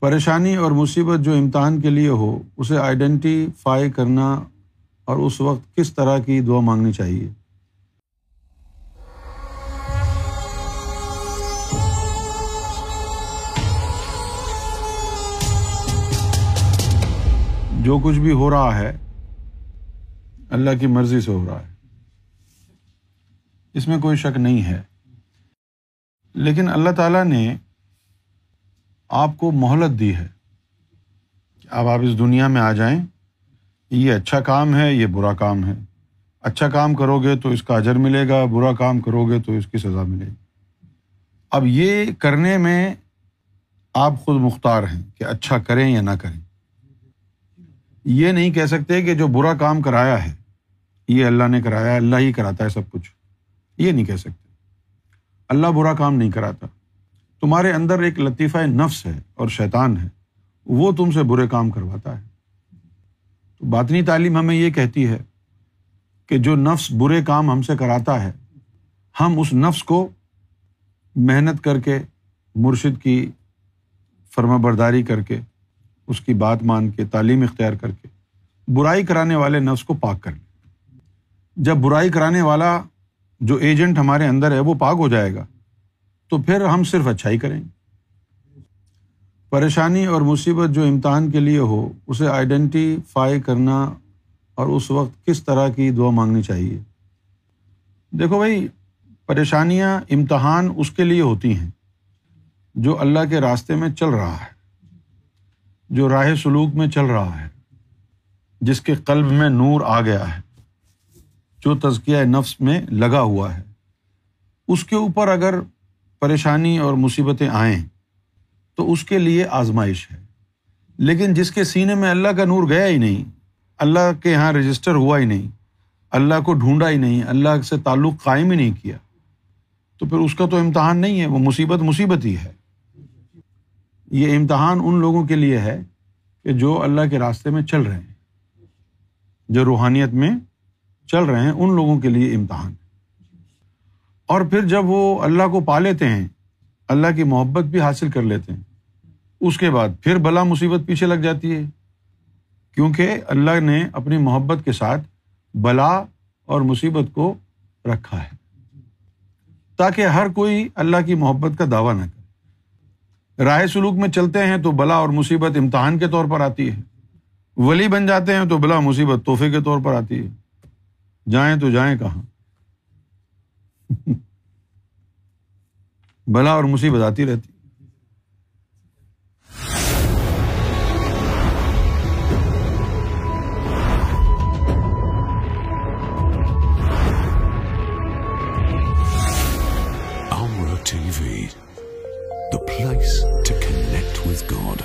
پریشانی اور مصیبت جو امتحان کے لیے ہو، اسے آئیڈینٹیفائی کرنا اور اس وقت کس طرح کی دعا مانگنی چاہیے؟ جو کچھ بھی ہو رہا ہے، اللہ کی مرضی سے ہو رہا ہے۔ اس میں کوئی شک نہیں ہے۔ لیکن اللہ تعالیٰ نے آپ کو مہلت دی ہے۔ اب آپ اس دنیا میں آ جائیں۔ یہ اچھا کام ہے، یہ برا کام ہے۔ اچھا کام کرو گے تو اس کا اجر ملے گا، برا کام کرو گے تو اس کی سزا ملے گی۔ اب یہ کرنے میں آپ خود مختار ہیں کہ اچھا کریں یا نہ کریں۔ یہ نہیں کہہ سکتے کہ جو برا کام کرایا ہے، یہ اللہ نے کرایا اللہ ہی کراتا ہے سب کچھ۔ یہ نہیں کہہ سکتے۔ اللہ برا کام نہیں کراتا۔ تمہارے اندر ایک لطیفہ نفس ہے اور شیطان ہے۔ وہ تم سے برے کام کرواتا ہے۔ تو باطنی تعلیم ہمیں یہ کہتی ہے کہ جو نفس برے کام ہم سے کراتا ہے، ہم اس نفس کو محنت کر کے، مرشد کی فرما برداری کر کے، اس کی بات مان کے، تعلیم اختیار کر کے برائی کرانے والے نفس کو پاک کر لیں۔ جب برائی کرانے والا جو ایجنٹ ہمارے اندر ہے، وہ پاک ہو جائے گا۔ تو پھر ہم صرف اچھائی کریں۔ گے پریشانی اور مصیبت جو امتحان کے لیے ہو، اسے آئیڈینٹیفائی کرنا اور اس وقت کس طرح کی دعا مانگنی چاہیے۔ دیکھو بھائی، پریشانیاں امتحان اس کے لیے ہوتی ہیں جو اللہ کے راستے میں چل رہا ہے، جو راہ سلوک میں چل رہا ہے، جس کے قلب میں نور آ گیا ہے، جو تزکیہ نفس میں لگا ہوا ہے۔ اس کے اوپر اگر پریشانی اور مصیبتیں آئیں، تو اس کے لیے آزمائش ہے۔ لیکن جس کے سینے میں اللہ کا نور گیا ہی نہیں، اللہ کے یہاں رجسٹر ہوا ہی نہیں، اللہ کو ڈھونڈا ہی نہیں، اللہ سے تعلق قائم ہی نہیں کیا، تو پھر اس کا تو امتحان نہیں ہے، وہ مصیبت مصیبت ہی ہے۔ یہ امتحان ان لوگوں کے لیے ہے کہ جو اللہ کے راستے میں چل رہے ہیں، جو روحانیت میں چل رہے ہیں، ان لوگوں کے لیے امتحان اور پھر جب وہ اللہ کو پا لیتے ہیں، اللہ کی محبت بھی حاصل کر لیتے ہیں۔ اس کے بعد پھر بلا مصیبت پیچھے لگ جاتی ہے۔ کیونکہ اللہ نے اپنی محبت کے ساتھ بلا اور مصیبت کو رکھا ہے۔ تاکہ ہر کوئی اللہ کی محبت کا دعویٰ نہ کرے۔ رائے سلوک میں چلتے ہیں تو بلا اور مصیبت امتحان کے طور پر آتی ہے۔ ولی بن جاتے ہیں تو بلا مصیبت تحفے کے طور پر آتی ہے۔ جائیں تو جائیں کہاں؟ بلا اور مصیبت آتی رہتی۔ T V the place to connect with God